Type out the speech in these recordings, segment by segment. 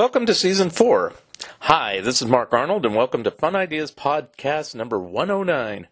Welcome to season four. Hi, this is Mark Arnold, and welcome to Fun Ideas Podcast number 109.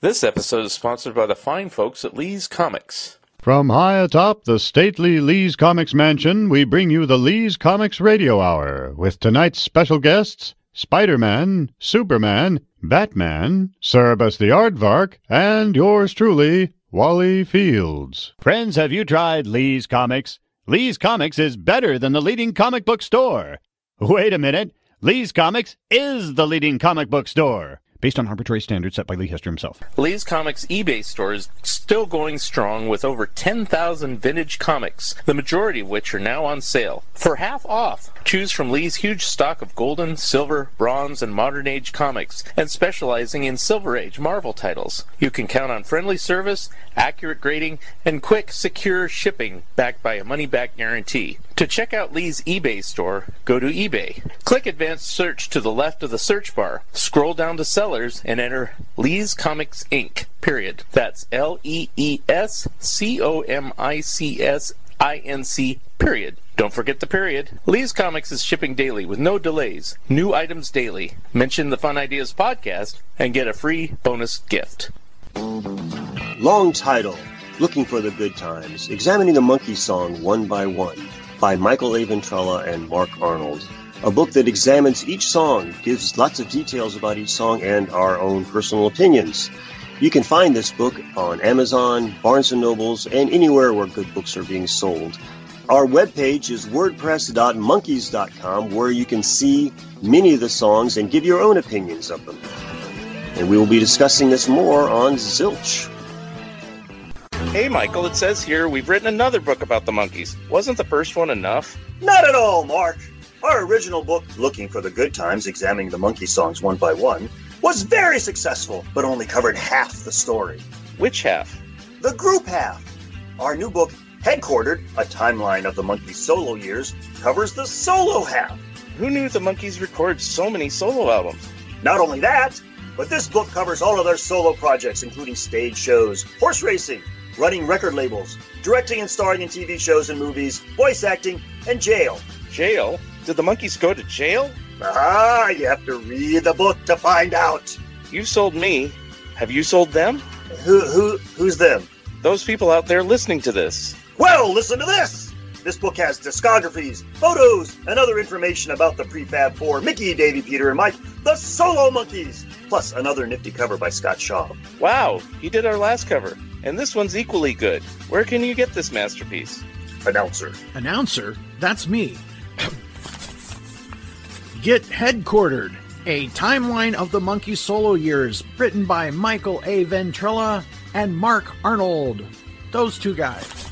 This episode is sponsored by the fine folks at Lee's Comics. From high atop the stately Lee's Comics Mansion, we bring you the Lee's Comics Radio Hour with tonight's special guests Spider Man, Superman, Batman, Cerebus the Aardvark, and yours truly, Wally Fields. Friends, have you tried Lee's Comics? Lee's Comics is better than the leading comic book store. Wait a minute. Lee's Comics is the leading comic book store. Based on arbitrary standards set by Lee Hester himself. Lee's Comics eBay store is still going strong with over 10,000 vintage comics, the majority of which are now on sale. For half off, choose from Lee's huge stock of golden, silver, bronze, and modern age comics, and specializing in Silver Age Marvel titles. You can count on friendly service, accurate grading, and quick, secure shipping backed by a money back guarantee. To check out Lee's eBay store, go to eBay. Click Advanced Search to the left of the search bar. Scroll down to Sellers and enter Lee's Comics Inc. Period. That's L E E S C O M I C S I N C. Period. Don't forget the period. Lee's Comics is shipping daily with no delays. New items daily. Mention the Fun Ideas podcast and get a free bonus gift. Long title Looking for the Good Times, Examining the Monkees Song One by One by Michael A. Ventrella and Mark Arnold. A book that examines each song, gives lots of details about each song, and our own personal opinions. You can find this book on Amazon, Barnes & Nobles, and anywhere where good books are being sold. Our webpage is wordpress.monkeys.com where you can see many of the songs and give your own opinions of them. And we will be discussing this more on Zilch. Hey Michael, it says here we've written another book about the Monkees. Wasn't the first one enough? Not at all, Mark. Our original book, Looking for the Good Times, examining the Monkees songs one by one, was very successful, but only covered half the story. Which half? The group half. Our new book, Headquartered, a timeline of the Monkees' solo years, covers the solo half. Who knew the Monkees record so many solo albums? Not only that, but this book covers all of their solo projects, including stage shows, horse racing, running record labels, directing and starring in TV shows and movies, voice acting, and jail. Jail? Did the Monkees go to jail? Ah, you have to read the book to find out. You sold me. Have you sold them? Who, who, who's them? Those people out there listening to this. Well, listen to this. This book has discographies, photos, and other information about the prefab four Mickey, Davy, Peter, and Mike, the Solo Monkees, plus another nifty cover by Scott Shaw. Wow, he did our last cover. And this one's equally good. Where can you get this masterpiece? Announcer. Announcer, that's me. Get Headquartered, a timeline of the Monkees solo years, written by Michael A. Ventrella and Mark Arnold. Those two guys.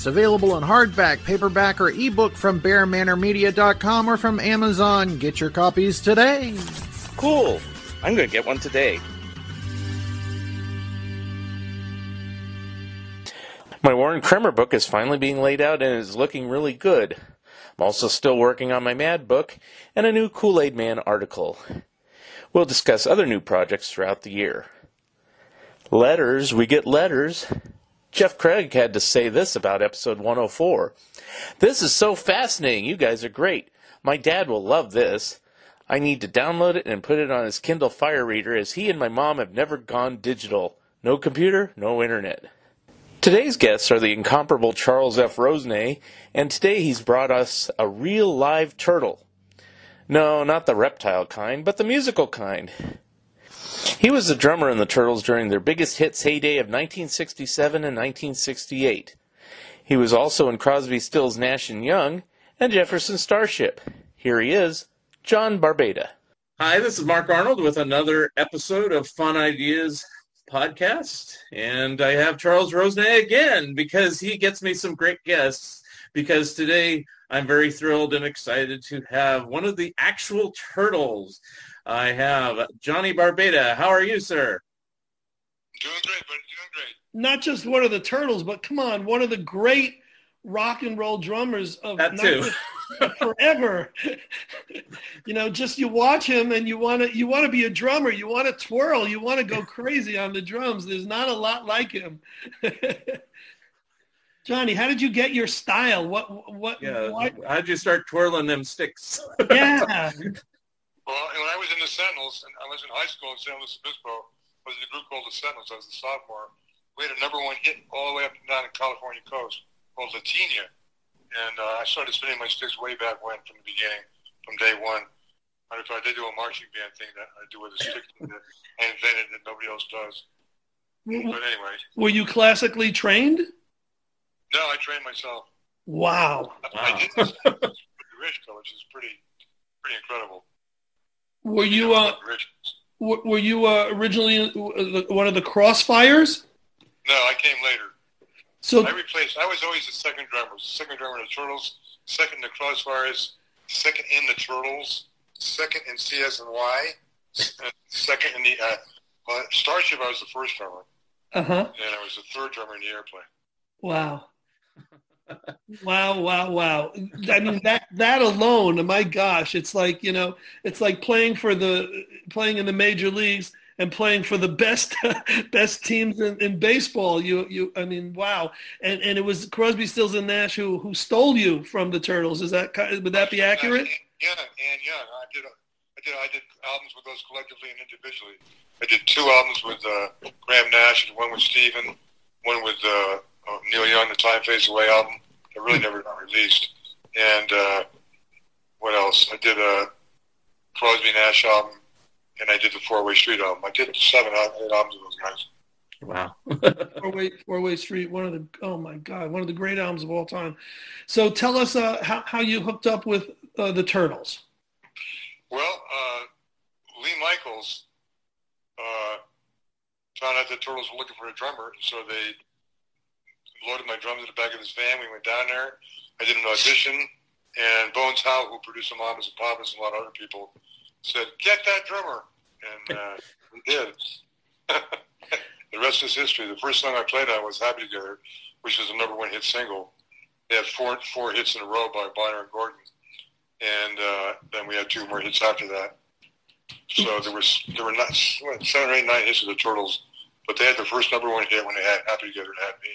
It's available in hardback, paperback, or ebook from BearManorMedia.com or from Amazon. Get your copies today. Cool. I'm going to get one today. My Warren Kremer book is finally being laid out and is looking really good. I'm also still working on my Mad book and a new Kool Aid Man article. We'll discuss other new projects throughout the year. Letters, we get letters. Jeff Craig had to say this about episode 104. This is so fascinating. You guys are great. My dad will love this. I need to download it and put it on his Kindle Fire Reader as he and my mom have never gone digital. No computer, no internet. Today's guests are the incomparable Charles F. Rosenay, and today he's brought us a real live turtle. No, not the reptile kind, but the musical kind. He was the drummer in the Turtles during their biggest hits heyday of 1967 and 1968. He was also in Crosby, Stills, Nash and Young and Jefferson Starship. Here he is, John Barbata. Hi, this is Mark Arnold with another episode of Fun Ideas podcast, and I have Charles Rosenay again because he gets me some great guests. Because today I'm very thrilled and excited to have one of the actual turtles. I have Johnny Barbata. How are you, sir? Doing great, buddy. Doing great. not just one of the turtles, but come on, one of the great rock and roll drummers of That too. forever. you know, just you watch him and you want to you want to be a drummer, you want to twirl, you want to go crazy on the drums. There's not a lot like him. Johnny, how did you get your style? What what Yeah. why- How'd you start twirling them sticks? yeah. Well, when I was in the Sentinels, and I was in high school in San Luis Obispo, I was in a group called the Sentinels. I was a sophomore. We had a number one hit all the way up and down the California coast called Latinia. And uh, I started spinning my sticks way back when, from the beginning, from day one. Matter of fact, I did do a marching band thing that I do with a stick that I invented that nobody else does. But anyway, Were you classically trained? no, I trained myself. Wow. I did this with the Richco, which is pretty, pretty incredible. Were you uh were you uh, originally one of the Crossfires? No, I came later. So I replaced. I was always the second drummer. Second drummer in the Turtles, second in the Crossfires, second in the Turtles, second in CS and Y, second in the uh, well, Starship. I was the first drummer, uh-huh. and I was the third drummer in the airplane. Wow. Wow, wow, wow. I mean that that alone, my gosh, it's like, you know, it's like playing for the playing in the major leagues and playing for the best best teams in, in baseball. You you I mean, wow. And and it was Crosby, Stills and Nash who who stole you from the Turtles. Is that would that be accurate? Yeah, and yeah, I did. I did. I did albums with those collectively and individually. I did two albums with uh, Graham Nash, and one with Steven, one with uh, Neil Young, the Time Fades Away album. That really never got released. And uh, what else? I did a Crosby Nash album, and I did the Four Way Street album. I did seven, eight albums with those guys. Wow. Four Way Four Way Street, one of the oh my god, one of the great albums of all time. So tell us uh, how how you hooked up with uh, the Turtles. Well, uh, Lee Michaels uh, found out the Turtles were looking for a drummer, so they loaded my drums in the back of his van. We went down there. I did an audition, and Bones Howe, who produced Mamas and Papas and a lot of other people, said, "Get that drummer," and uh, we did. the rest is history. The first song I played on was "Happy Together," which was a number one hit single. They had four four hits in a row by Byron Gordon and uh, then we had two more hits after that. So there was there were not what, seven or eight, nine hits of the Turtles, but they had the first number one hit when they had Happy Together and had me,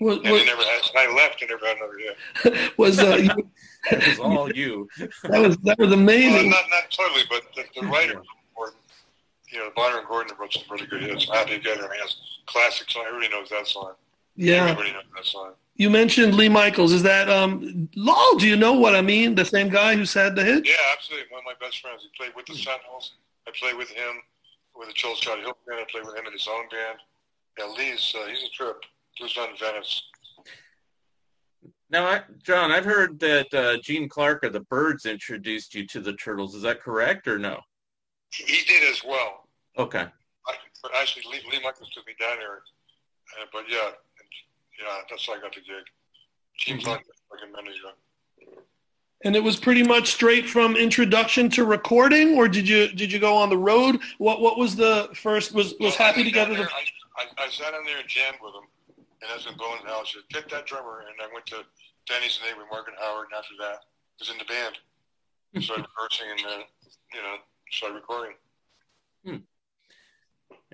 Was, and they never had. I left and never had another hit. was uh, you- It was all you. that was that was Well, amazing. not not totally, but the, the writer, or, you know, Bonner and Gordon wrote some really good hits. Happy Together, I mean, that's a classic song. Everybody knows that song. Yeah, Everybody knows that song. you mentioned Lee Michaels. Is that um? Lol, do you know what I mean? The same guy who said the hit. Yeah, absolutely. One of my best friends. He played with the Sentinels. I played with him with the Joel Scott Hill band. I played with him in his own band. Yeah, Lee's uh, he's a trip. Lives down Venice. Now, I, John, I've heard that uh, Gene Clark of the Byrds introduced you to the Turtles. Is that correct or no? He did as well. Okay. I, but actually, Lee, Lee Michaels took me down there. Uh, but yeah, and, yeah, that's how I got the gig. Gene Clark recommended you. And it was pretty much straight from introduction to recording, or did you did you go on the road? What what was the first? Was was Well, Happy went down Together? The, there, I, I, I sat in there and jammed with him, and as I'm going I said, "Get that drummer." And I went to Danny's and they Mark and Howard, and after that, was in the band. Started rehearsing, and then you know started recording. Hmm.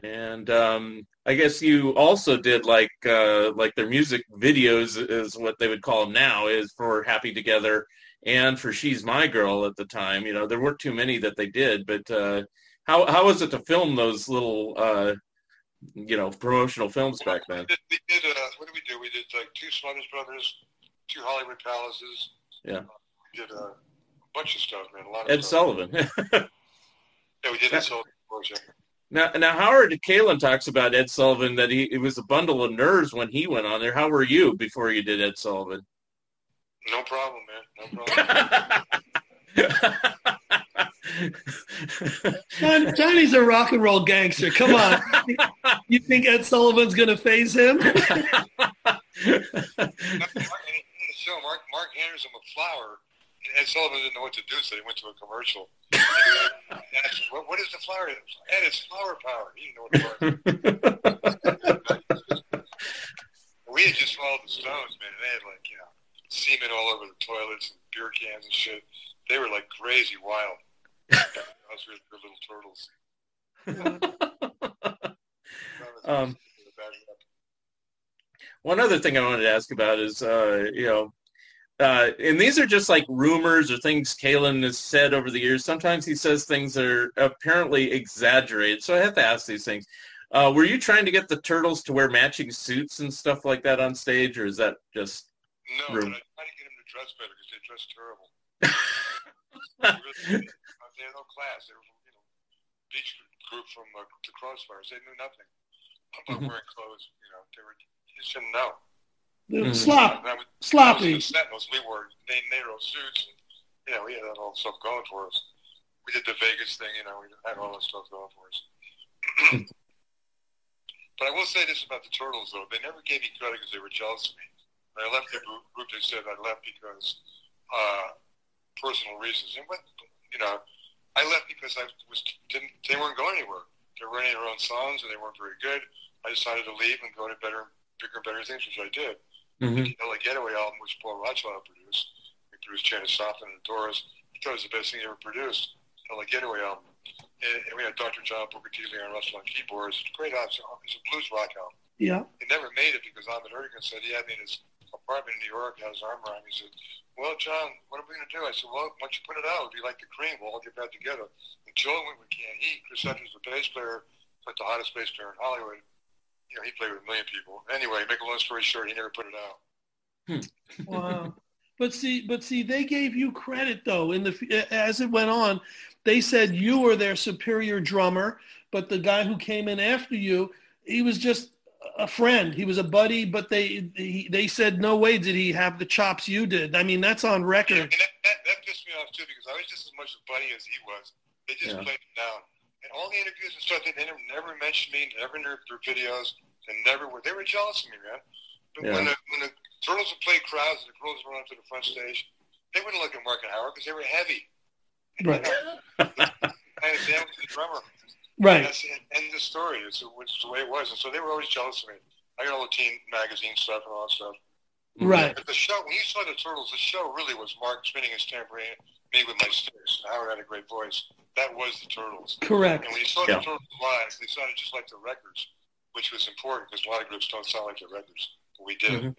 And um, I guess you also did like uh, like their music videos is what they would call them now is for Happy Together and for She's My Girl at the time. You know, there weren't too many that they did, but uh, how how was it to film those little uh, you know promotional films back then? We did, we did uh, what, did we do? We did like two Smothers Brothers, two Hollywood Palaces. Yeah. We did a bunch of stuff, man. A lot of Ed stuff. Sullivan. Yeah, we did Ed Sullivan. now, now Howard Kaylan talks about Ed Sullivan that he it was a bundle of nerves when he went on there. How were you before you did Ed Sullivan? No problem, man. No problem. John, Johnny's a rock and roll gangster. Come on. you think Ed Sullivan's going to phase him? Show, Mark, Mark handers him a flower, and Ed Sullivan didn't know what to do, so he went to a commercial. Asked what, what is the flower? Ed, it's flower power. He didn't know what it was. we had just followed the Stones, man, they had like, you know, semen all over the toilets and beer cans and shit. They were like crazy wild. Us were the little turtles. Um, One other thing I wanted to ask about is, uh, you know, uh, and these are just like rumors or things Kaylan has said over the years. Sometimes he says things that are apparently exaggerated. So I have to ask these things. Uh, were you trying to get the turtles to wear matching suits and stuff like that on stage, or is that just No, room. but I tried to get them to dress better because they dress terrible. They really- they had no class. They were from, you know, beach group from uh, the Crossfires. They knew nothing about Mhm. wearing clothes. You know, they were you just didn't know. Mhm. Slop, That was, sloppy. That was Sentinels. We wore they narrow suits. And, you know, we had that all stuff going for us. We did the Vegas thing. You know, we had all that stuff going for us. but I will say this about the Turtles, though. They never gave me credit because they were jealous of me. When I left the group, group they said I left because uh, personal reasons. And what, you know, I left because I was didn't they weren't going anywhere. They were writing their own songs and they weren't very good. I decided to leave and go to better, bigger, better things, which I did. Mhm. The LA Getaway album, which Paul Rothchild produced, he produced Janis Joplin and the Doors. He thought it was the best thing he ever produced. LA Getaway album. And, and we had Dr. John Booker T. Leon Russell on keyboards. It's a great album. It's a blues rock album. Yeah. He never made it because Ahmet Ertegun said he had me in his apartment in New York, had his arm around me. He said, well, John, what are we going to do? I said, well, why don't you put it out? It'd be like the cream. We'll all get back together. And Joe went with Can He. Chris Evans, the bass player, like the hottest bass player in Hollywood. You know, he played with a million people. Anyway, make a long story short, he never put it out. Hmm. Wow. But see, but see, they gave you credit though. In the as it went on, they said you were their superior drummer, but the guy who came in after you, he was just a friend. He was a buddy, but they he, they said no way did he have the chops you did. I mean, that's on And record. that, that, that pissed me off too because I was just as much a buddy as he was. They just Yeah. played him down. And all the interviews and stuff, they never, never mentioned me, never in their, their videos, and never were. They were jealous of me, man. But when, Yeah. the, when the Turtles would play crowds and the girls would run up to the front stage, they wouldn't look at Mark and Howard because they were heavy. Right. I understand was the drummer. Right. That's the end of the story. It's, it's the way it was. And so they were always jealous of me. I got all the teen magazine stuff and all that stuff. Right. But the show, when you saw the Turtles, the show really was Mark spinning his tambourine, me with my sticks, and Howard had a great voice. That was the Turtles. Correct. And when you saw Yeah. the Turtles live, they sounded just like the records, which was important because a lot of groups don't sound like the records. But we did. Mhm.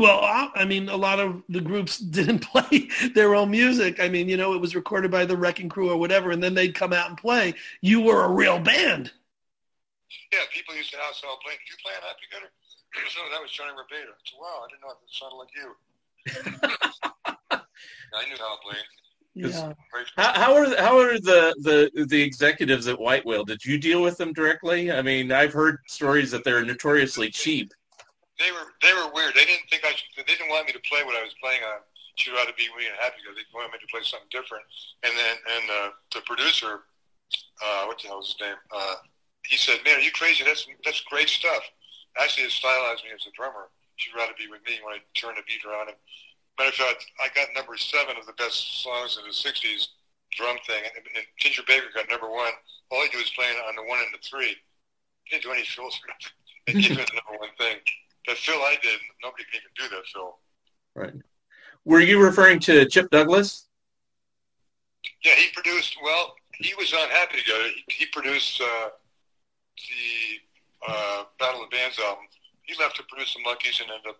Well, I I mean, a lot of the groups didn't play their own music. I mean, you know, it was recorded by the Wrecking Crew or whatever, and then they'd come out and play. You were a real band. Yeah, people used to ask how I played. Did you play on Happy Gutter? So that was Johnny Barbata. I said, wow, I didn't know it sounded like you. I knew how I played. Yeah. How, how are how are the, the the executives at White Whale? Did you deal with them directly? I mean, I've heard stories that they're notoriously cheap. They were they were weird. They didn't think I should, they didn't want me to play what I was playing on. Should rather be me and happy because they wanted me to play something different. And then and uh, the producer, uh, what the hell is his name? Uh, he said, "Man, are you crazy? That's that's great stuff." Actually, it stylized me as a drummer. She'd rather be with me when I turn the beat around. And matter of fact, I got number seven of the best songs of the '60s drum thing, and, and Ginger Baker got number one. All he did was playing on the one and the three. He didn't do any fills or nothing. Gave the number one thing. Fill I did, nobody could even do that fill. Right. Were you referring to Chip Douglas? Yeah, he produced. Well, he was on Happy Together. He, he produced uh, the uh, Battle of Bands album. He left to produce the Monkees and ended up,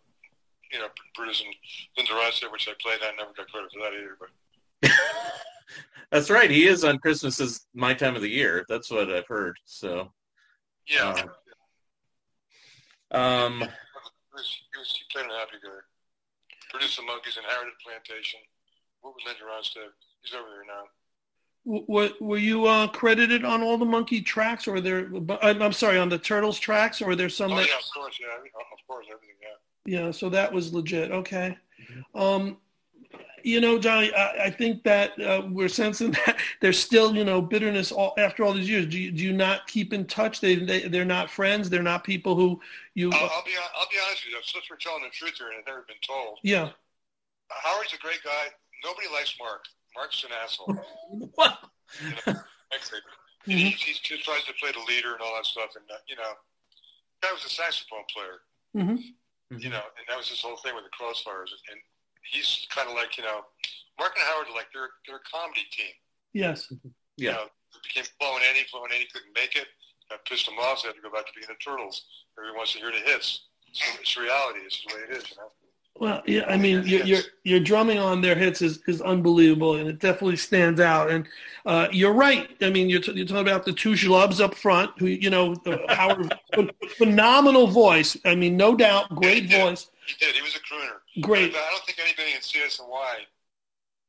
you know, producing Linda Ronstadt, which I played. I never got credit for that either. But That's right. He is on Christmas is My Time of the Year. That's what I've heard. So, yeah, Uh, um, he, was, he played on Happy Go. Produced the Monkees, inherited Plantation. What with Linda Ronstadt? He's over there now. W- Were, were you uh, credited on all the Monkees tracks, or there? I'm I'm sorry, on the Turtles tracks, or were there some Oh that? yeah, of course, yeah, of course, everything, yeah. Yeah, so that was legit. Okay. Um, you know, Johnny, I, I think that uh, we're sensing that there's still, you know, bitterness all, after all these years. Do you, do you not keep in touch? They, they they're not friends. They're not people who you. I'll, I'll be I'll be honest with you. Since we're telling the truth here and it's never been told, yeah. Howard's a great guy. Nobody likes Mark. Mark's an asshole. What? You know, actually, he, he, tries to play the leader and all that stuff. And uh, you know, that was a saxophone player. Mhm. You know, and that was his whole thing with the Crossfires. And he's kind of like you know, Mark and Howard are like they're they're a comedy team. Yes. You know, it became Flo and Eddie. Flo and Eddie couldn't make it. That pissed them off. So they had to go back to being the Turtles. Everyone wants to hear the hits. It's, it's reality. It's the way it is. You know. Well, yeah, I mean, your your your drumming on their hits is, is unbelievable, and it definitely stands out. And uh, you're right. I mean, you're, t- you're talking about the two schlubs up front, who you know, Howard, phenomenal voice. I mean, no doubt, great voice. He did. He was a crooner. Great. I don't think anybody in CSNY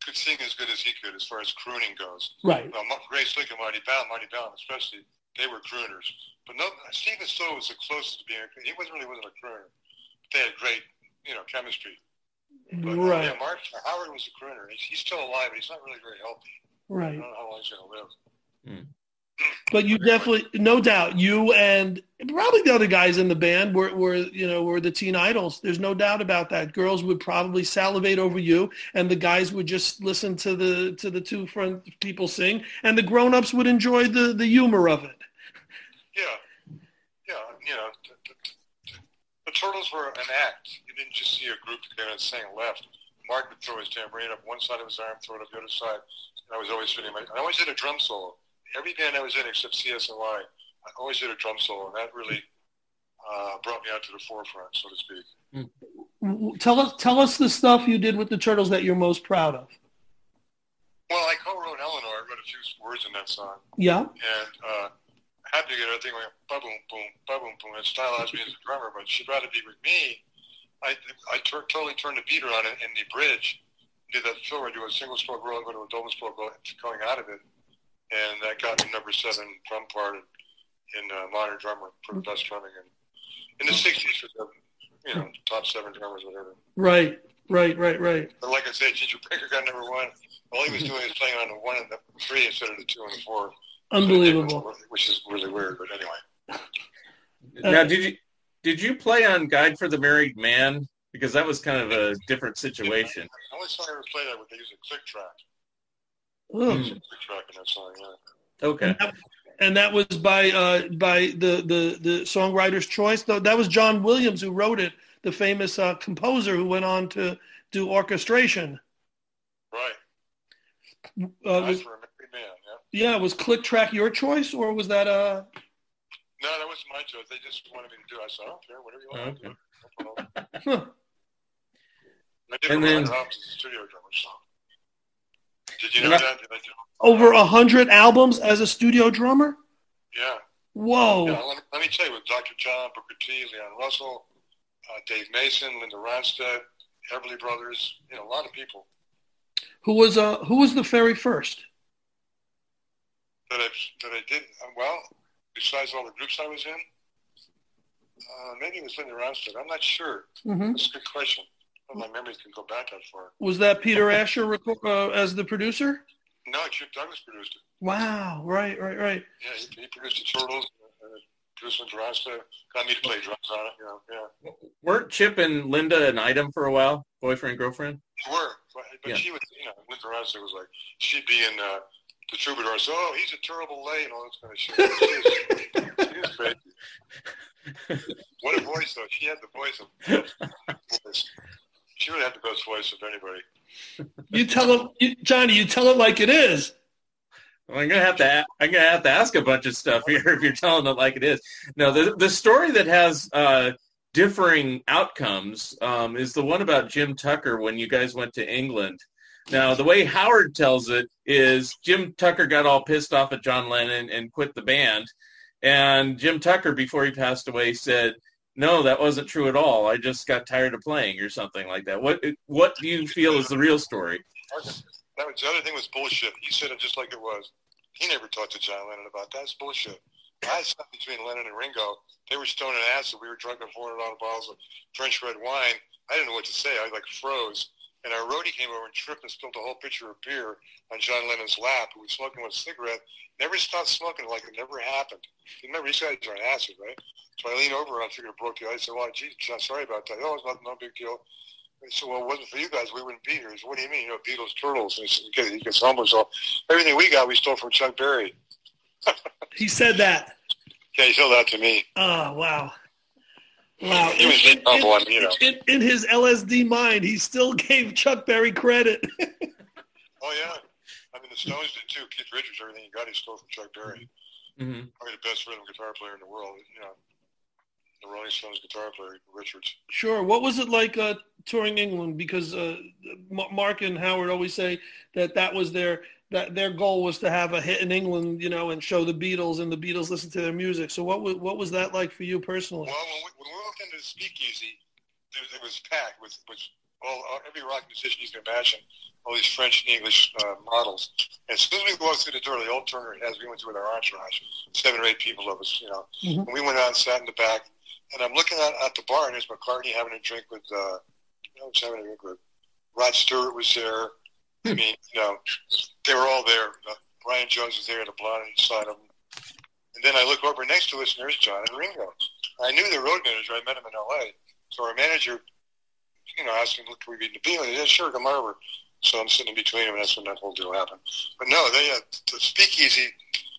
could sing as good as he could as far as crooning goes. Right. Well, Mar- Ray Slick and Marty Balin, Marty Balin especially, they were crooners. But no, Steven Stowe was the closest to being a crooner. He wasn't really wasn't a crooner. They had great, you know, chemistry. But, uh, Right. yeah, Mark Howard was a crooner. He's, he's still alive, but he's not really very healthy. Right. I don't know how long he's going to live. But you definitely, no doubt, you and probably the other guys in the band were, were, you know, were the teen idols. There's no doubt about that. Girls would probably salivate over you, and the guys would just listen to the to the two front people sing, and the grown-ups would enjoy the the humor of it. Yeah, yeah. You know, the, the, the Turtles were an act. You didn't just see a group there and sing left. Mark would throw his tambourine up one side of his arm, throw it up the other side, and I was always fitting my. I always did a drum solo. Every band I was in, except CSNY, I always did a drum solo, and that really uh, brought me out to the forefront, so to speak. W- Tell us, tell us the stuff you did with the Turtles that you're most proud of. Well, I co-wrote Elenore. I wrote a few words in that song. Yeah. and uh, happy to get everything going, ba boom boom, boom boom, and stylized me as a drummer. But she'd rather be with me. I I tur- totally turned the beater on it in the bridge. Did that fill where I do a single stroke roll and go to a double stroke roll going out of it, and that got me number seven drum part in, in uh, modern drummer for the best drumming in in the '60s for the you know top seven drummers whatever. Right. Right. Right. Right. But like I said, Ginger Baker got number one. All he was doing is playing on the one and the three instead of the two and the four. Unbelievable. Which is really weird, but anyway. Now, did you did you play on Guide for the Married Man? Because that was kind of a different situation. The only song I ever played that with, they use a click track. Ugh. There's a click track in that song, yeah. Okay. and that was by uh, by the, the the songwriter's choice. Though that was John Williams who wrote it, the famous uh, composer who went on to do orchestration. Right. Uh, Nice was, for a married man, yeah. yeah, was Click Track your choice, or was that uh? No, that was my choice. They just wanted me to do it. I said, I don't care, whatever you want to do. No. Huh. I did And then- then, as studio drummer, so. Did you know that? Did I Over a hundred albums as a studio drummer. Yeah. Whoa! Yeah, let me, let me tell you, with Dr. John, Booker T, Leon Russell, uh, Dave Mason, Linda Ronstadt, Everly Brothers, you know, a lot of people Who was uh who was the very first? that I that I did uh, well. Besides all the groups I was in, uh, maybe it was Linda Ronstadt. I'm not sure. Mhm. That's a good question. Well, my memories can go back that far. Was that Peter Asher reco- uh, as the producer? No, Chip Douglas produced it. Wow! Right, right, right. Yeah, he, he produced the Turtles. Uh, produced Linda Ronstadt. Got me to play drums on it. You know, yeah. Weren't Chip and Linda an item for a while? Boyfriend, girlfriend? They were, but, but Yeah. she was, you know, Linda Ronstadt was like, she'd be in uh, the Troubadour. So, oh, he's a terrible lay and all this kind of shit. She was, she was crazy. What a voice, though. She had the voice of voice. She would have the best voice of anybody. You tell him, you, Johnny. You tell it like it is. Well, I'm gonna have to. a- I'm gonna have to ask a bunch of stuff here if you're telling it like it is. No, the the story that has uh, differing outcomes um, is the one about Jim Tucker when you guys went to England. Now, the way Howard tells it is Jim Tucker got all pissed off at John Lennon and quit the band. And Jim Tucker, before he passed away, said, no, that wasn't true at all. I just got tired of playing or something like that. What what do you feel is the real story? That was, the other thing was bullshit. He said it just like it was. He never talked to John Lennon about that. That's bullshit. I sat between Lennon and Ringo. They were stoning acid. We were drinking 400 bottles of French red wine. I didn't know what to say. I like froze. And our roadie came over and tripped and spilled a whole pitcher of beer on John Lennon's lap, who was smoking a cigarette. Never stopped smoking like it never happened. You remember, these guys are on acid, right? So I leaned over and I figured it broke the ice. I said, well, geez, John, sorry about that. Oh, it's not, no big deal. I said, well, it wasn't for you guys. We wouldn't be here. He said, what do you mean? You know, Beatles, Turtles. And he, said, he, gets, he gets humble. So everything we got, we stole from Chuck Berry. He said that. Yeah, he told that to me. Oh wow. Wow. He was In, in- I mean, you know. in- in his LSD mind, he still gave Chuck Berry credit. Oh, yeah. I mean, the Stones did too. Keith Richards, everything he got, he stole from Chuck Berry. Mm-hmm. Probably the best rhythm guitar player in the world. You know, the Rolling Stones guitar player, Richards. Sure. What was it like uh, touring England? Because uh, Mark and Howard always say that that was their that their goal was to have a hit in England, you know, and show the Beatles and the Beatles listen to their music. So what was what was that like for you personally? Well, when we, when we walked into the speakeasy, it was, it was packed with, with all, every rock musician you can imagine, all these French and English uh, models. And as soon as we walked through the door, the old Turner has we went through with our entourage, seven or eight people of us, you know. Mhm. And we went out and sat in the back, and I'm looking out at the bar, and there's McCartney having a drink with, uh, you know, having a drink with Rod Stewart was there. I mean, you know, they were all there. Uh, Brian Jones was there, the blonde on each side of him. And then I look over next to us, and there's John and Ringo. I knew the road manager. I met him in L.A. So our manager, you know, asked him, "Look, can we be in the Beatles?" He said, "Sure, come over." So I'm sitting in between them, and that's when that whole deal happened. But no, they uh, the Speakeasy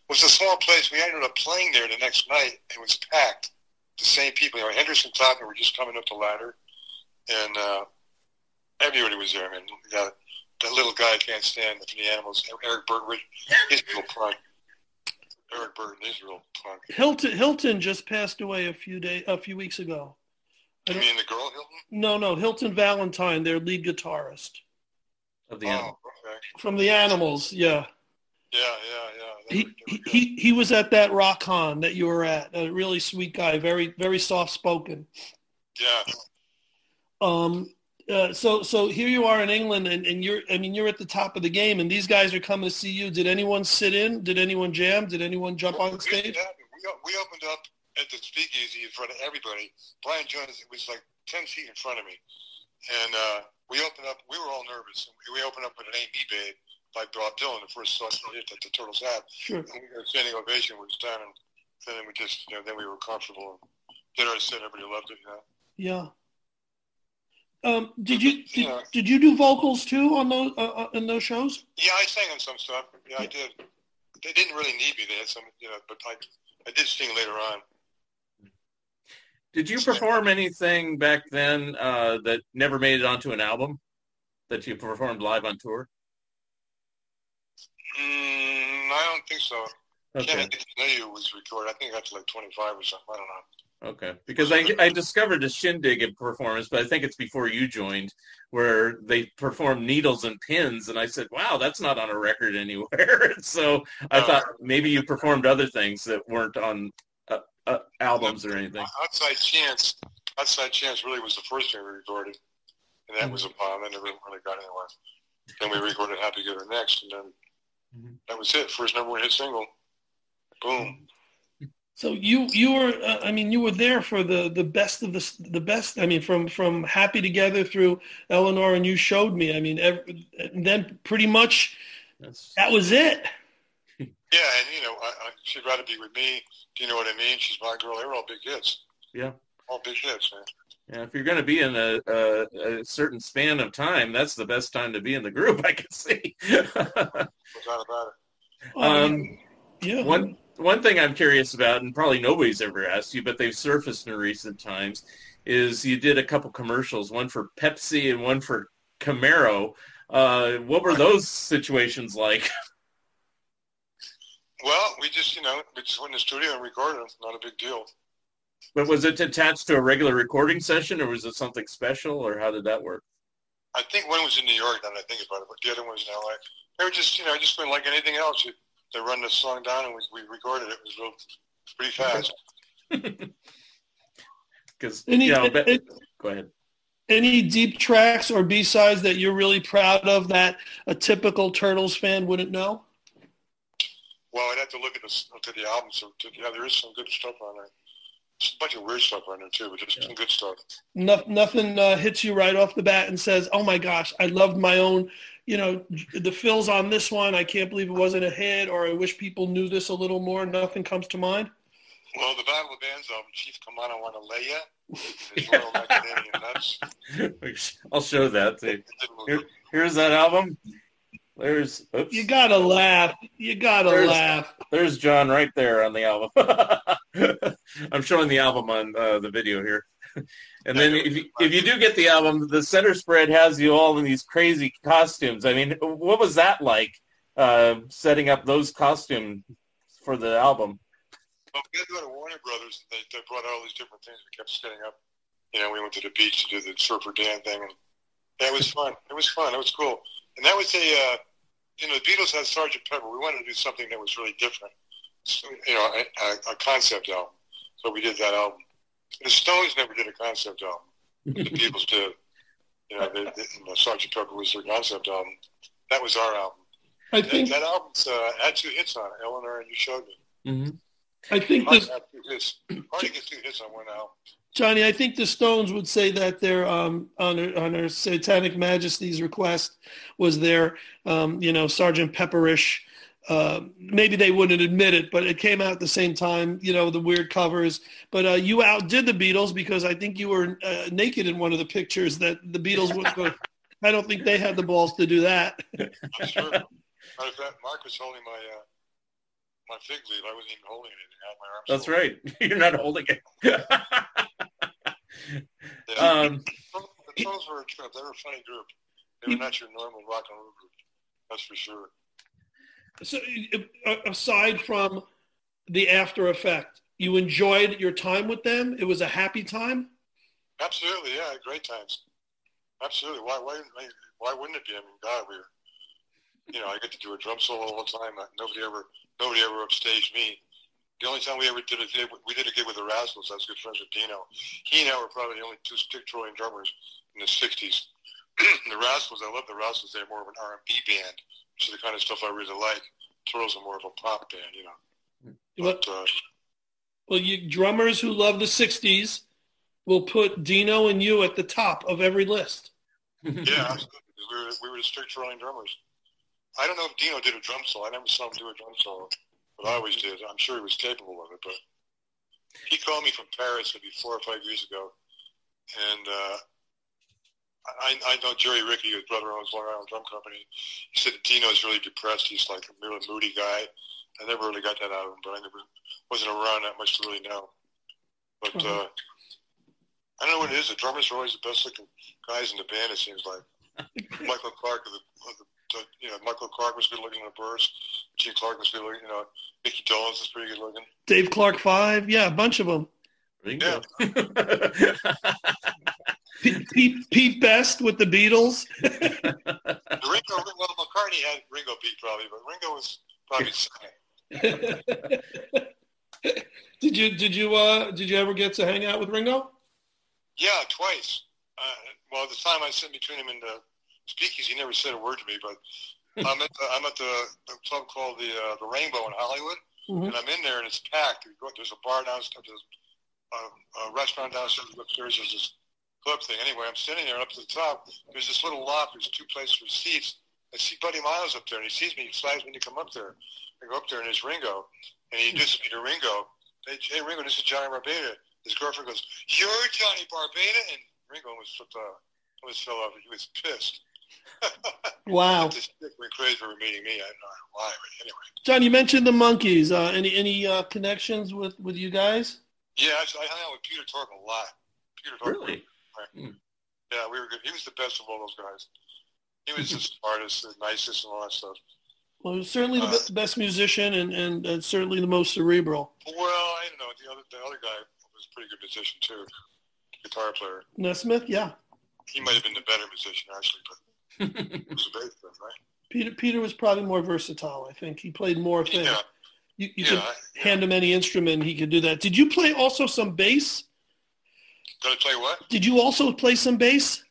was a small place. We ended up playing there the next night. It was packed. The same people. You know, Henderson Topper were just coming up the ladder, and uh, everybody was there. I mean, got that little guy I can't stand from the Animals, Eric Burdon. He's real punk. Eric Burdon is real punk. Hilton Hilton just passed away a few day a few weeks ago. I You mean the girl Hilton? No, no, Hilton Valentine, their lead guitarist Of the Oh, animal. okay. from the Animals. Yeah. Yeah, yeah, yeah. He, were- were he, he he was at that rock con that you were at. A really sweet guy, very very soft spoken. yeah. Um, uh, so so here you are in England, and, and you're I mean you're at the top of the game, and these guys are coming to see you. Did anyone sit in? Did anyone jam? Did anyone jump on the stage? We, we opened up at the speakeasy in front of everybody. Brian Jones was like 10 feet in front of me. And uh, we opened up, we were all nervous. We opened up with an Ain't Me Babe by Bob Dylan, the first song hit that the Turtles had. Sure. And we got a standing ovation was done. And then we just, you know, then we were comfortable. And did our set, everybody loved it, you know. Yeah. Um, did you did, Yeah. did you do vocals too on those uh, uh, in those shows? Yeah, I sang on some stuff. Yeah, I did. They didn't really need me. They had some, you know, but I, I did sing later on. Did you perform anything back then uh, that never made it onto an album that you performed live on tour? Mm, I don't think so. Okay. Can't Get to Know You was recorded. I think I got to like 25 or something. I don't know. Okay, because I I discovered a shindig performance, but I think it's before you joined, where they performed needles and pins, and I said, "Wow, that's not on a record anywhere." so I No. thought maybe you performed other things that weren't on uh, uh, albums or anything. Outside Chance, Outside Chance really was the first thing we recorded, and that was a bomb. That never really got anywhere. Then we recorded Happy Together next, and then Mhm. that was it. First number one hit single. Boom. So you you were uh, I mean you were there for the the best of the the best. I mean from from Happy Together through Elenore and you showed me. I mean every, and then pretty much That's, that was it. Yeah, and you know, I, I, she'd rather be with me. Do you know what I mean? She's my girl. They were all big hits. Yeah. All big hits, man. yeah, if you're going to be in a, a, a certain span of time, that's the best time to be in the group. I can see. No doubt about it. um, yeah. One one thing I'm curious about, and probably nobody's ever asked you, but they've surfaced in recent times, is you did a couple commercials, one for Pepsi and one for Camaro. Uh, what were those situations like? Well, we just, you know, we just went in the studio and recorded them. Not a big deal. But was it attached to a regular recording session, or was it something special, or how did that work? I think one was in New York, that I think about it, but the other one was in LA. They were just, you know, it just been like anything else. You, they run the song down and we, we recorded it. It was real, pretty fast. because Any- you know. but- it- go ahead. Any deep tracks or B sides that you're really proud of that a typical Turtles fan wouldn't know? Well, I'd have to look at this look at the album. So yeah, there is some good stuff on there. There's a bunch of weird stuff there too, but there's some good stuff. No, nothing uh, hits you right off the bat and says, "Oh my gosh, I loved my own." You know, the fills on this one. I can't believe it wasn't a hit, or I wish people knew this a little more. Nothing comes to mind. Well, the Battle of Bands album, Chief Come On, I Want to Lay Ya, is Royal Macadamia Nuts. I'll show that. See, It didn't Here, here's that album. There's oops, You gotta laugh. You gotta There's- laugh. there's John right there on the album. I'm showing the album on uh, the video here. And then if you, if you do get the album, the center spread has you all in these crazy costumes. I mean, what was that like uh, setting up those costumes for the album? Well, we got to go to Warner Brothers. They, they brought out all these different things. We kept setting up. You know, we went to the beach to do the Surfer Dan thing, and yeah, it was fun. It was fun. It was cool. And that was a, uh, you know, the Beatles had Sergeant Pepper. We wanted to do something that was really different. So, you know, a, a, a concept album. So we did that album. The Stones never did a concept album. The Beatles did. You know, they, they, you know, Sergeant Pepper was their concept album. That was our album. I That, think. that album uh, had two hits on it. Elenore and You Showed Me. Mm-hmm. I think Hard this, to have two hits. Hard to get two hits on one album. Johnny. I think the Stones would say that their um on their, on their Satanic Majesty's request was their um you know Sergeant Pepperish. Uh, maybe they wouldn't admit it, but it came out at the same time. You know the weird covers. But uh, you outdid the Beatles because I think you were uh, naked in one of the pictures that the Beatles would go. I don't think they had the balls to do that. I'm sure. Matter of fact, Mark was holding my uh, my fig leaf. I wasn't even holding anything. I had my arms. That's full. right. You're not holding it. Yeah. um, the Trolls were a trip. They were a funny group. They were not your normal rock and roll group. That's for sure. So, uh, aside from the after effect, you enjoyed your time with them. It was a happy time. Absolutely, yeah, great times. Absolutely. Why? Why? Why wouldn't it be? I mean, God, we were. You know, I get to do a drum solo all the time. Nobody ever, nobody ever upstaged me. The only time we ever did a gig, we did a gig with the Rascals. I was good friends with Dino. He and I were probably the only two stick trolling drummers in the '60s. the Rascals, I love the Rascals. They're more of an R&B band, which is the kind of stuff I really like. Turtles are more of a pop band, you know. But, But uh, well, you drummers who love the '60s will put Dino and you at the top of every list. yeah, absolutely. We were we were the stick trolling drummers. I don't know if Dino did a drum solo. I never saw him do a drum solo, but I always did. I'm sure he was capable of it. But he called me from Paris maybe four or five years ago, and uh, I, I know Jerry Ricky, his brother owns Long Island Drum Company. He said Dino's really depressed. He's like a really moody guy. I never really got that out of him, but I never wasn't around that much to really know. But uh, I don't know what it is. The drummers are always the best looking guys in the band. It seems like Michael Clarke, the, the, the you know Michael Clarke was good looking in the Byrds. Gene Clark was good looking. You know, Mickey Dolenz is pretty good looking. Dave Clark Five, yeah, a bunch of them. Ringo. Pete, Pete, Pete Best with the Beatles. Ringo, well, McCartney had Ringo beat probably, but Ringo was probably second. did you did you uh did you ever get to hang out with Ringo? Yeah, twice. Uh, well, the time I sat between him and the speakeasy, he never said a word to me. But I'm at the, I'm at the, the club called the uh, the Rainbow in Hollywood, Mhm. and I'm in there and it's packed. There's a bar downstairs, there's a, a restaurant downstairs, upstairs there's this club thing. Anyway, I'm sitting there up to the top. There's this little loft. There's two places for seats. I see Buddy Miles up there, and he sees me. He flags me to come up there. I go up there, and there's Ringo, and he introduces me to Ringo. Hey, hey Ringo, this is Johnny Barbata. His girlfriend goes, "You're Johnny Barbata," and Ringo almost flipped off. Almost fell off. He was pissed. Wow, This chick went crazy for meeting me. I don't know why, but anyway. John, you mentioned the Monkees. Uh, any any uh, connections with with you guys? Yeah, actually, I hung out with Peter Tork a lot. Peter Tork. Really? Yeah, we were good. He was the best of all those guys. He was the smartest, the nicest, and all that stuff. Well, he was certainly the be- best musician and, and uh, certainly the most cerebral. Well, I don't know. The other, the other guy was a pretty good musician too, guitar player. Nesmith, yeah. He might have been the better musician actually, but he was a bass player, right? Peter Peter was probably more versatile. I think he played more things. Yeah, You, you yeah, could I- hand him any instrument, he could do that. Did you play also some bass? Did I play what? Did you also play some bass?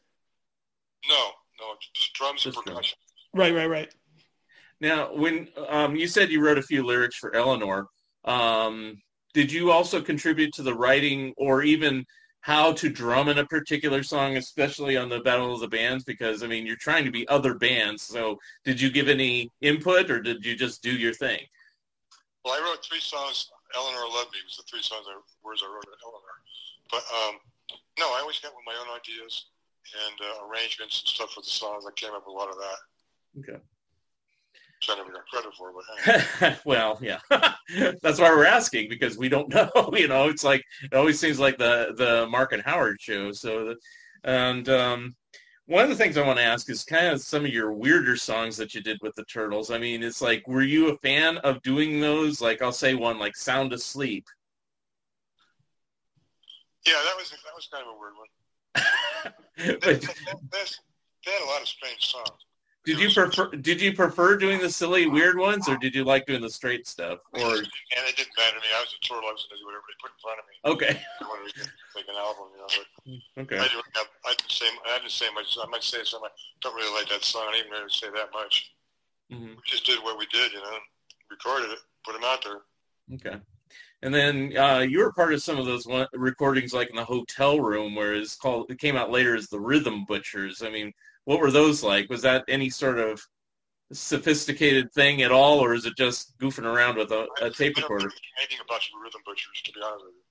No, no, just drums and Just drums. percussion. Right, right, right. Now, when um, you said you wrote a few lyrics for Elenore, um, did you also contribute to the writing or even how to drum in a particular song, especially on the Battle of the Bands? Because I mean, you're trying to be other bands. So, did you give any input, or did you just do your thing? Well, I wrote three songs. Elenore Loved Me was the three songs I, words I wrote to Elenore. But um, no, I always got with my own ideas and uh, arrangements and stuff for the songs. I came up with a lot of that, Okay. which I never got credit for. But well, yeah, that's why we're asking because we don't know. You know, it's like it always seems like the the Mark and Howard show. So, the, and um, one of the things I want to ask is kind of some of your weirder songs that you did with the Turtles. I mean, it's like, were you a fan of doing those? Like, I'll say one like "Sound Asleep." Yeah, that was that was kind of a weird one. They, but they, they, they had a lot of strange songs. did you prefer did you prefer doing the silly weird ones, or did you like doing the straight stuff? Or and it didn't matter to me. I was a turtle. I was to do whatever they put in front of me. okay, I wanted to make an album, you know. But okay, I didn't I didn't say I didn't say much. I might say something. I don't really like that song. I didn't even really say that much. hmm We just did what we did, you know. Recorded it, put them out there. okay. And then uh, you were part of some of those one, recordings, like in the hotel room, where it's called. It came out later as the Rhythm Butchers. I mean, what were those like? Was that any sort of sophisticated thing at all, or is it just goofing around with a, a tape I recorder? remember anything about the Rhythm Butchers, to be honest with you.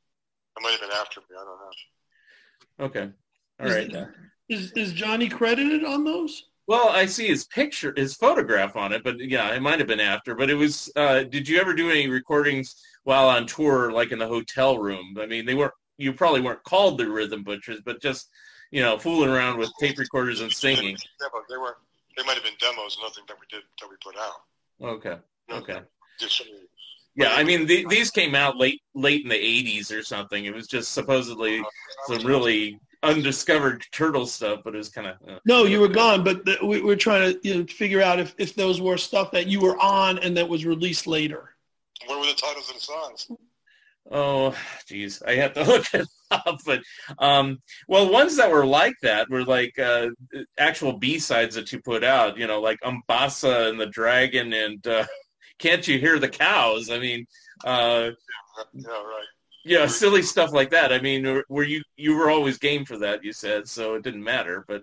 It might have been after me. I don't know. Okay, all Is right. it- Is is Johnny credited on those? Well, I see his picture, his photograph on it, but yeah, it might have been after. But it was. Uh, did you ever do any recordings while on tour, like in the hotel room? I mean, they weren't. You probably weren't called the Rhythm Butchers, but just you know, fooling around with tape recorders and singing. Yeah, but they were. They might have been demos, nothing that we did that we put out. Okay. Okay. Yeah, I mean, the, these came out late, late in the '80s or something. It was just supposedly some really undiscovered turtle stuff, but it was kind of. Uh, No, you were gone, but the, we, we're trying to you know figure out if, if those were stuff that you were on and that was released later. What were the titles of the songs? Oh, geez, I have to look it up. But um, well, ones that were like that were like uh, actual B sides that you put out. You know, like Umbassa and the Dragon and uh, Can't You Hear the Cows? I mean, uh, Yeah, right. Yeah, silly stuff like that. I mean, were- you you were always game for that? You said so it didn't matter, but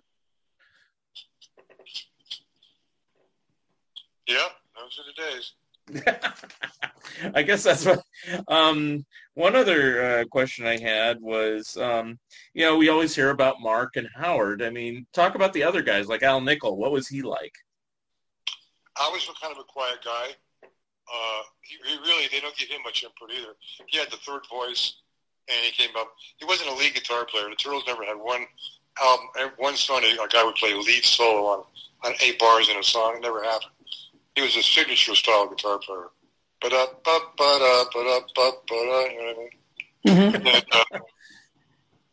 Yeah, those are the days. I guess that's what. Um, one other uh, question I had was, um, you know, we always hear about Mark and Howard. I mean, talk about the other guys like Al Nichol. What was he like? I was kind of a quiet guy. Uh, he, he really, they don't give him much input either. He had the third voice, and he came up. He wasn't a lead guitar player. The Turtles never had one album, one song. A guy would play lead solo on on eight bars in a song. It never happened. He was a signature style guitar player. But up, up, but up, but up, up, but up. You know what I mean? And then, uh,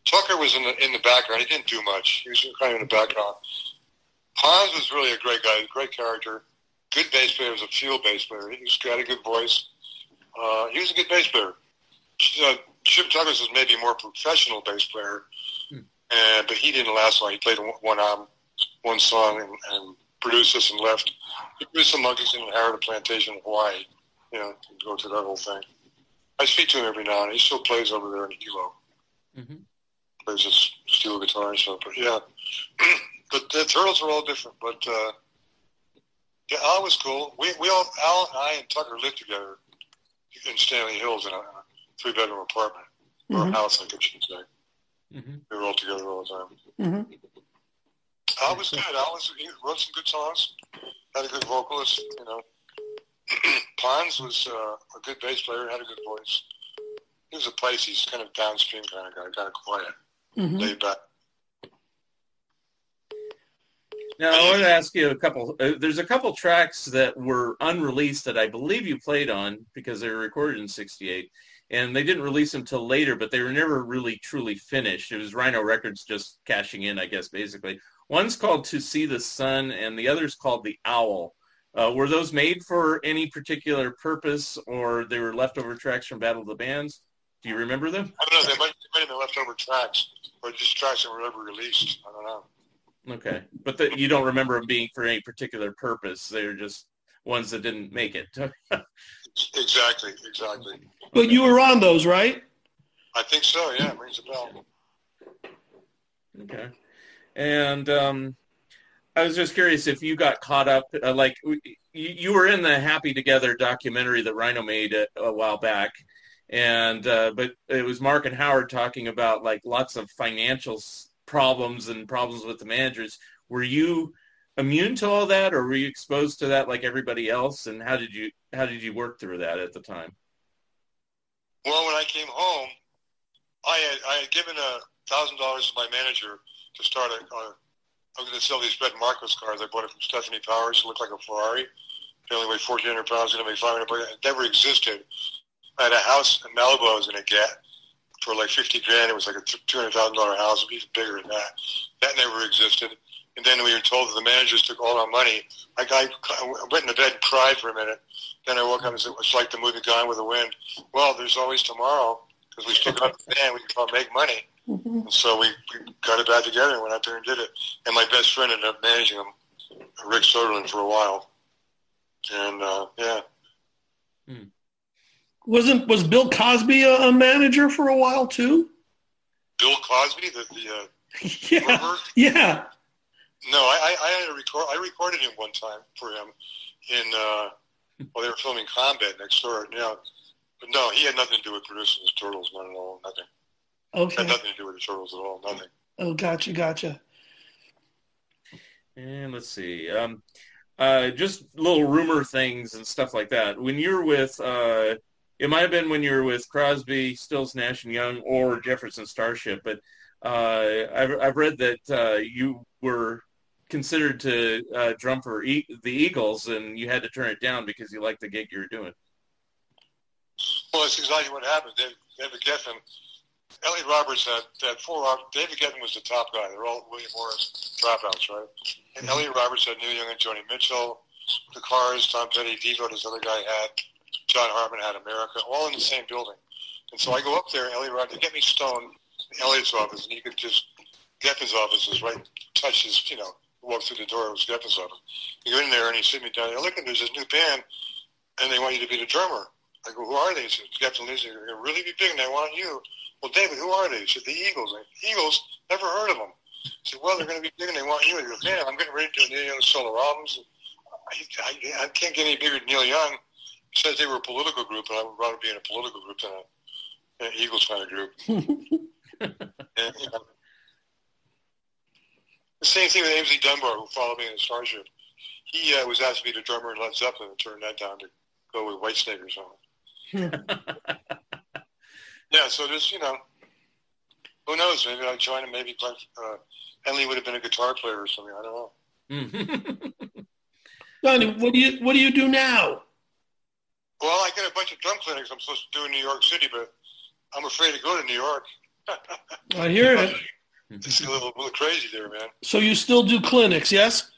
Tucker was in the in the background. He didn't do much. He was kind of in the background. Pons was really a great guy, great character, good bass player. He was a field bass player. He was got a good voice. Uh, he was a good bass player. Uh, Jim Douglas was maybe a more professional bass player, and but he didn't last long. He played one- album, one song, and, and produced this and left. He produced some Monkees and Harrod Plantation in Hawaii. You know, go to that whole thing. I speak to him every now and then. He still plays over there in Hilo. Mhm. Plays his steel guitar and stuff. But yeah, but the Turtles are all different. But uh, yeah, Al was cool. We we all Al and I and Tucker lived together in Stanley Hills in a, three bedroom apartment or Mhm. house, I guess you should say. Mm-hmm. We were all together all the time. Mhm. Al was good. Al was he wrote some good songs. Had a good vocalist. You know, Pons was uh, a good bass player. Had a good voice. He was a Pisces, kind of downstream kind of guy, kind of quiet, Mhm. laid back. Now I want to ask you a couple. Uh, there's a couple tracks that were unreleased that I believe you played on because they were recorded in '68, and they didn't release them till later. But they were never really truly finished. It was Rhino Records just cashing in, I guess, basically. One's called "To See the Sun" and the other's called "The Owl." Uh, were those made for any particular purpose, or they were leftover tracks from Battle of the Bands? Do you remember them? I don't know. They might, might have been leftover tracks, or just tracks that were never released. I don't know. Okay, but the, you don't remember them being for any particular purpose. They're just ones that didn't make it. Exactly, exactly. But you were on those, right? I think so. Yeah, it rings a bell. okay, and um, I was just curious if you got caught up, uh, like you, you were in the Happy Together documentary that Rhino made a, a while back, and uh, but it was Mark and Howard talking about like lots of financial s- problems and problems with the managers. Were you immune to all that, or were you exposed to that like everybody else? And how did you how did you work through that at the time? Well, when I came home, I had I had given a thousand dollars to my manager to start a. a I was going to sell these red Marcos cars. I bought it from Stefanie Powers. It looked like a Ferrari. They only weighed 1,400 pounds. Going to make 500 bucks. It never existed. I had a house in Malibu I was going to get for like 50 grand. It was like a $200,000 house. It was even bigger than that. That never existed. And then we were told that the managers took all our money. I, I, I went into bed and cried for a minute. Then I woke up and said, it's like the movie Gone with the Wind. Well, there's always tomorrow because we still got the band. We can probably make money. And so we, we got it back together and went out there and did it. And my best friend ended up managing them, Rick Soderlund, for a while. And uh, yeah, Wasn't was Bill Cosby a, a manager for a while too? Bill Cosby, the, the uh, yeah, Robert? yeah. no, I, I, I had a record. I recorded him one time for him in uh, while they were filming Combat next door. Yeah, but no, he had nothing to do with producing the Turtles. Not at all. Nothing. Okay. Had nothing to do with the Turtles at all. Nothing. Oh, gotcha, gotcha. And let's see. Um, uh, just little rumor things and stuff like that. When you're with, uh, it might have been when you were with Crosby, Stills, Nash and Young, or Jefferson Starship, but uh, I've, I've read that uh, you were considered to uh, drum for e- the Eagles, and you had to turn it down because you liked the gig you were doing. Well, that's exactly what happened. David, Geffen, Elliot Roberts had, had four. David Geffen was the top guy. They're all William Morris dropouts, right? And Elliot Roberts had Neil Young and Joni Mitchell, the Cars, Tom Petty, Devo, this other guy had, John Hartman had America, all in the same building. And so I go up there, Elliot they get me stoned in Elliot's office, and you could just, Geffen's office is right, touch his, you know, walk through the door, it was Geffen's office. You go in there, and he sit me down, look, there's this new band, and they want you to be the drummer. I go, who are they? He said, Geffen Lizzie, they're going to really be big, and they want you. Well, David, who are they? He said, the Eagles. I, Eagles? Never heard of them. He said, well, they're going to be big, and they want you. He goes, man, I'm getting ready to do Neil Young solo albums. I, I, I can't get any bigger than Neil Young. He says they were a political group, and I would rather be in a political group than a, an Eagles kind of group. and, you know, the same thing with Aynsley Dunbar, who followed me in the Starship. He uh, was asked to be the drummer in Led Zeppelin and turned that down to go with Whitesnake or something. yeah, so there's, you know, who knows? Maybe I'd join him. Maybe Glenn, uh, Henley would have been a guitar player or something. I don't know. Donnie, what do you what do you do now? Well, I get a bunch of drum clinics I'm supposed to do in New York City, but I'm afraid to go to New York. I hear it. it's a little, little crazy there, man. So you still do clinics, yes?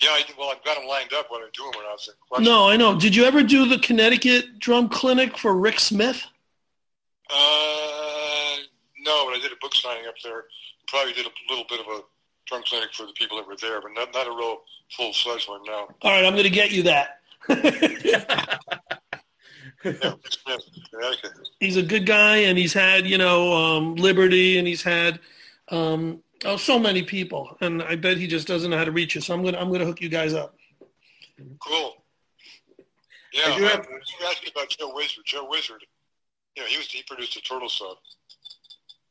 Yeah, I, well, I've got them lined up when I do them when I was in question. No, I know. Did you ever do the Connecticut drum clinic for Rick Smith? Uh, no, but I did a book signing up there. Probably did a little bit of a drum clinic for the people that were there, but not, not a real full-fledged one, no. All right, I'm going to get you that. Yeah, Smith, Connecticut. he's a good guy, and he's had you know um, Liberty, and he's had um, oh so many people, and I bet he just doesn't know how to reach you. So I'm gonna I'm gonna hook you guys up. Cool. Yeah, I do have- you asked me about Joe Wissert. Joe Wissert, you know, he was he produced a Turtle sub,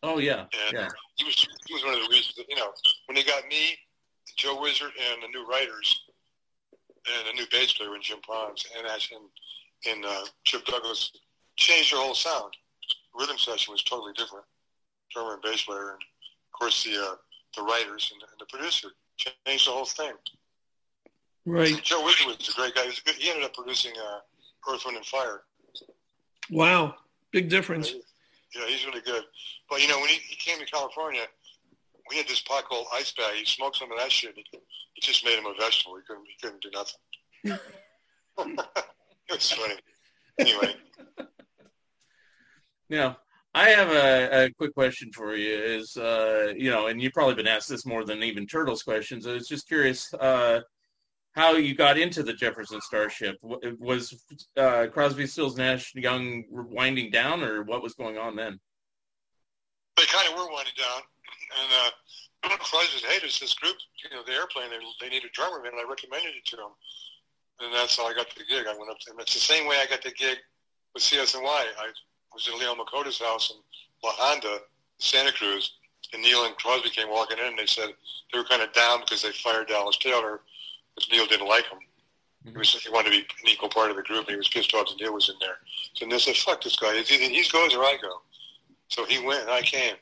oh yeah, and yeah. he was he was one of the reasons that you know when they got me, Joe Wissert, and the new writers, and the new bass player in Jim Pons, and as in in uh, Chip Douglas, changed their whole sound. Rhythm session was totally different. Drummer and bass player, and of course the uh, the writers and the, and the producer changed the whole thing. Right. Joe Wissert was a great guy. He, good, he ended up producing uh, Earth, Wind, and Fire. Wow. Big difference. Yeah, he's really good. But you know, when he, he came to California, we had this pot called Ice Bag. He smoked some of that shit. It, it just made him a vegetable. He couldn't. He couldn't do nothing. it was funny. Anyway, Now, I have a, a quick question for you. Is uh, you know, and you've probably been asked this more than even Turtles questions. I was just curious uh, how you got into the Jefferson Starship. Was uh, Crosby, Stills, Nash, Young winding down, or what was going on then? They kind of were winding down, and uh, Crosby said, "Hey, there's this group, you know, the airplane. They they need a drummer, man." And I recommended it to them, and that's how I got the gig. I went up there. And it's the same way I got the gig with CSNY. I was in Leo Makota's house in La Honda, Santa Cruz, and Neil and Crosby came walking in. and They said they were kind of down because they fired Dallas Taylor because Neil didn't like him. He mm-hmm. was he wanted to be an equal part of the group, and he was pissed off that Neil was in there. So they said, "Fuck this guy. It's either he goes or I go." So he went, and I came.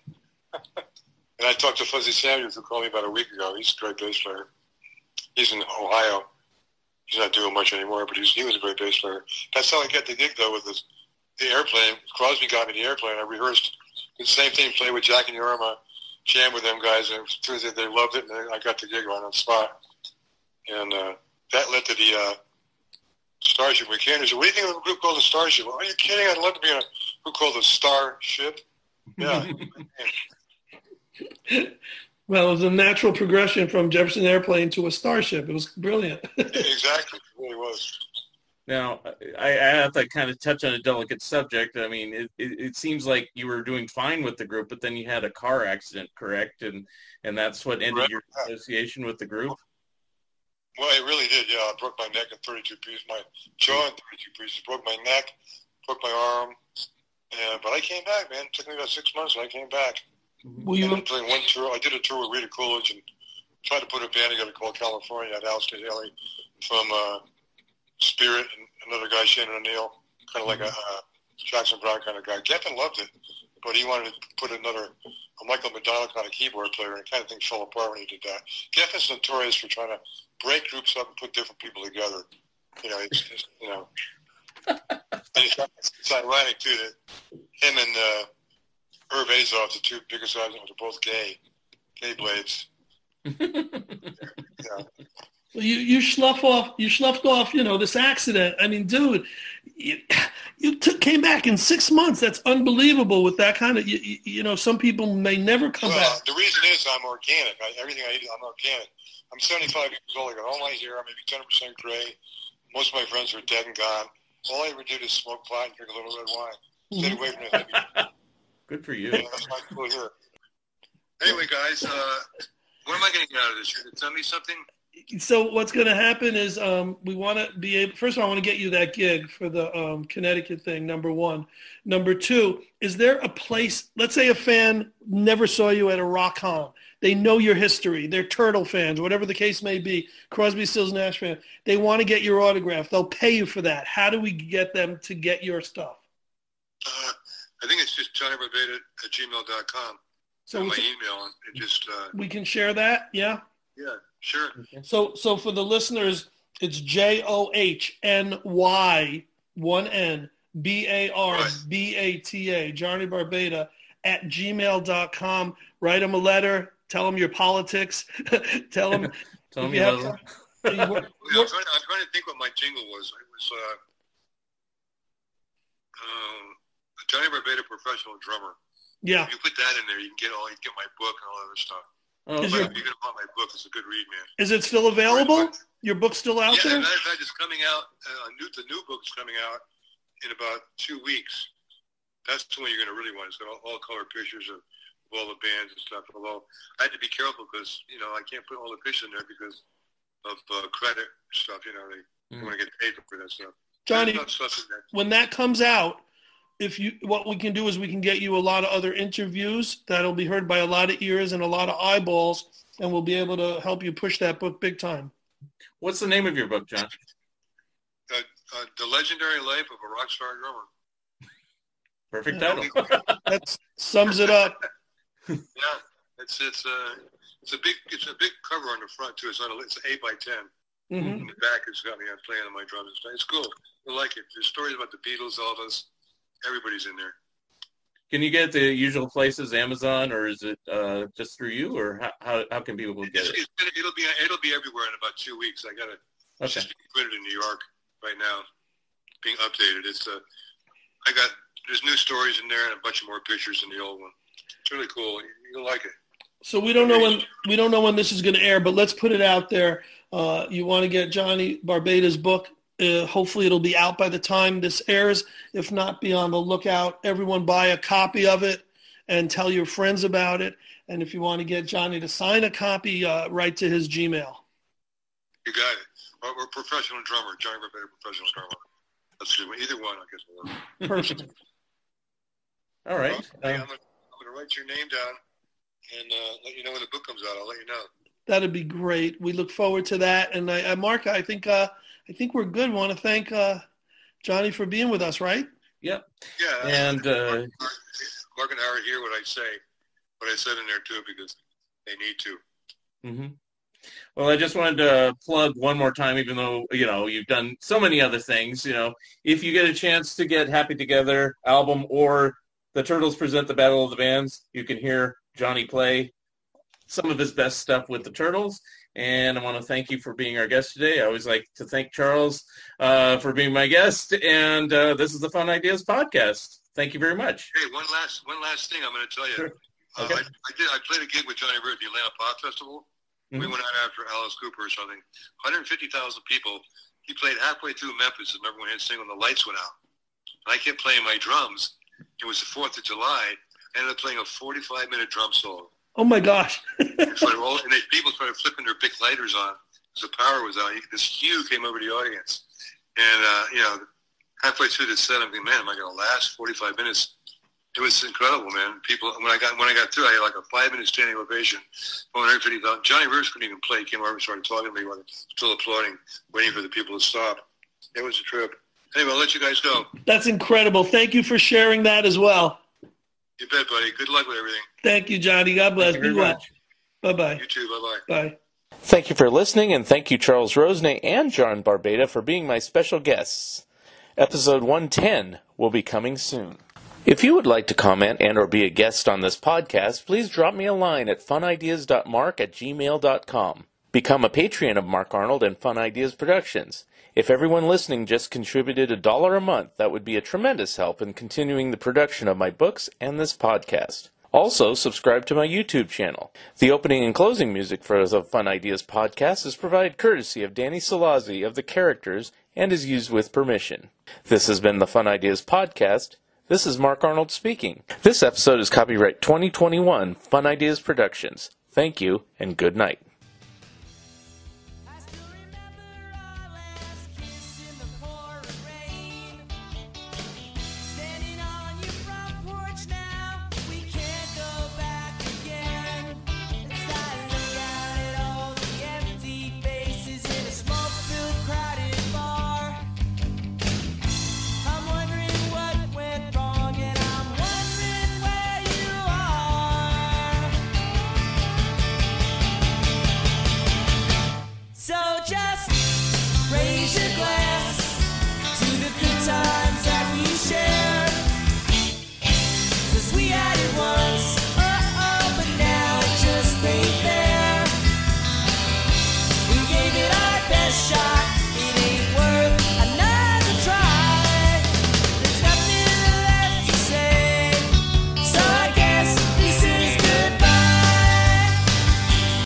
and I talked to Fuzzy Samuels, who called me about a week ago. He's a great bass player. He's in Ohio. He's not doing much anymore, but he's, he was a great bass player. That's how I got the gig, though, with this, the airplane. Crosby got me the airplane. I rehearsed the same thing, played with Jack and Jorma, jammed with them guys, and they, they loved it, and I got the gig right on the spot. And uh, that led to the uh, Starship. We came and said, what do you think of a group called the Starship? Are you kidding? I'd love to be in a group called the Starship. Yeah. Well, it was a natural progression from Jefferson Airplane to a Starship. It was brilliant. exactly. It really was. Now, I, I have to kind of touch on a delicate subject. I mean, it, it, it seems like you were doing fine with the group, but then you had a car accident, correct? And and that's what ended Correct. your association with the group. Well, it really did. Yeah, I broke my neck in 32 pieces, my jaw in 32 pieces, broke my neck, broke my arm. And, but I came back, man. It took me about six months, and I came back. Were you And doing one tour. I did a tour with Rita Coolidge and tried to put a band together called California. I had Alistair Haley from uh, Spirit and another guy, Shannon O'Neill, kind of like a uh, Jackson Browne kind of guy. Geffen loved it, but he wanted to put another a Michael McDonald kind of keyboard player, and kind of thing fell apart when he did that. Geffen's notorious for trying to break groups up and put different people together. You know, it's just, you know. it's, it's ironic too that him and uh, Herb Azoff, the two biggest guys, are both gay, gay blades. Yeah. you you slough off you sloughed off you know this accident? I mean, dude, you you took, came back in six months. That's unbelievable. With that kind of you, you, you know, some people may never come well, back. the reason is I'm organic. I, everything I eat, I'm organic. I'm 75 years old. I got all my hair. I'm maybe 10% gray. Most of my friends are dead and gone. All I ever did is smoke pot and drink a little red wine. Stay away from it. Good for you. Yeah, that's my cool here. Anyway, guys, uh, what am I going to get out of this? You're going to tell me something? So what's going to happen is um, we want to be able. First of all, I want to get you that gig for the um, Connecticut thing. Number one. Number two, is there a place? Let's say a fan never saw you at a rock con. They know your history. They're Turtle fans, whatever the case may be. Crosby, Stills, Nash fan. They want to get your autograph. They'll pay you for that. How do we get them to get your stuff? Uh, I think it's just johnnybarbata at gmail.com. So So we my can, email. and just, uh, we can share that. Yeah. yeah, sure. So, so for the listeners, it's J O H N Y one N B A R B A T A Johnny Barbata at gmail.com. Write him a letter. Tell him your politics. Tell him. Tell if me you have about time- I'm, trying, I'm trying to think what my jingle was. It was uh, um, Johnny Barbata professional drummer. yeah. If you put that in there, you can get all you can get my book and all that other stuff. Oh, Is your- if you're gonna buy my book, it's a good read, man. Is it still available? Your book's still out yeah, there? fact, it's coming out. Uh, new, the new book's coming out in about two weeks. That's the one you're going to really want. It's got all, all color pictures of, of all the bands and stuff. Although I had to be careful because you know I can't put all the pictures in there because of uh, credit stuff. You know they, they want to get paid for that stuff. Johnny, There's enough stuff in there. when that comes out, if you what we can do is we can get you a lot of other interviews that'll be heard by a lot of ears and a lot of eyeballs, and we'll be able to help you push that book big time. What's the name of your book, John? Uh, uh, the legendary life of a rock star drummer. Perfect title. That sums it up. Yeah, it's it's a it's a big it's a big cover on the front too. It's on a, it's an eight by ten. hmm In the back, it's got me I'm playing on my drums. and stuff. It's cool. I like it. There's stories about the Beatles, Elvis. Everybody's in there. Can you get the usual places, Amazon, or is it uh, just through you, or how, how, how can people get It's, it? it's it'll be it'll be everywhere in about two weeks. I got it. Okay. just printed in New York right now, being updated. It's uh, I got there's new stories in there and a bunch of more pictures than the old one. It's really cool. You'll like it. So we don't know when we don't know when this is going to air, but let's put it out there. Uh, you want to get Johnny Barbata's book. Uh, hopefully, it'll be out by the time this airs. If not, be on the lookout. Everyone buy a copy of it and tell your friends about it. And if you want to get Johnny to sign a copy, uh, write to his Gmail. You got it. Well, we're professional drummer. Johnny Barbata, professional drummer. That's good. Either one, I guess, We'll work. Perfect. All right. Well, hey, Um, I'm going to write your name down and uh, let you know when the book comes out. I'll let you know. That'd be great. We look forward to that. And I, I Mark, I think uh, I think we're good. Want to thank uh, Johnny for being with us, right? Yep. Yeah. And, uh, Mark, Mark and Howard hear what I say, what I said in there too, because they need to. hmm Well, I just wanted to plug one more time, even though you know you've done so many other things. You know, if you get a chance to get Happy Together album or the Turtles present the Battle of the Bands, you can hear Johnny play some of his best stuff with the Turtles. And I want to thank you for being our guest today. I always like to thank Charles uh, for being my guest. And uh, this is the Fun Ideas podcast. Thank you very much. Hey, one last one last thing I'm going to tell you. Sure. Uh, I, I did. I played a gig with Johnny Bird at the Atlanta Pop Festival. We Mhm. went out after Alice Cooper or something. 150,000 people. He played halfway through Memphis, and everyone had sing when the lights went out. And I kept playing my drums. It was the Fourth of July. I ended up playing a 45 minute drum solo. Oh my gosh. And, started roll- and they, people started flipping their big lighters on because the power was out. This hue came over the audience. And, uh, you know, halfway through the set, I'm thinking, man, am I going to last 45 minutes? It was incredible, man. People, when I got when I got through, I had like a five minute standing ovation. 150,000. Johnny Rivers couldn't even play. He came over and started talking to me while still applauding, waiting for the people to stop. It was a trip. Anyway, I'll let you guys go. That's incredible. Thank you for sharing that as well. You bet, buddy. Good luck with everything. Thank you, Johnny. God bless. Thank you Be very well. much. Bye bye. You too. Bye-bye. Bye. Thank you for listening, and thank you, Charles Rosenet and John Barbata, for being my special guests. Episode 110 will be coming soon. If you would like to comment and or be a guest on this podcast, please drop me a line at funideas.mark at gmail.com. Become a patron of Mark Arnold and Fun Ideas Productions. If everyone listening just contributed a dollar a month, that would be a tremendous help in continuing the production of my books and this podcast. Also, subscribe to my YouTube channel. The opening and closing music for the Fun Ideas podcast is provided courtesy of Danny Salazzi of The Characters and is used with permission. This has been the Fun Ideas podcast. This is Mark Arnold speaking. This episode is copyright 2021 Fun Ideas Productions. Thank you and good night.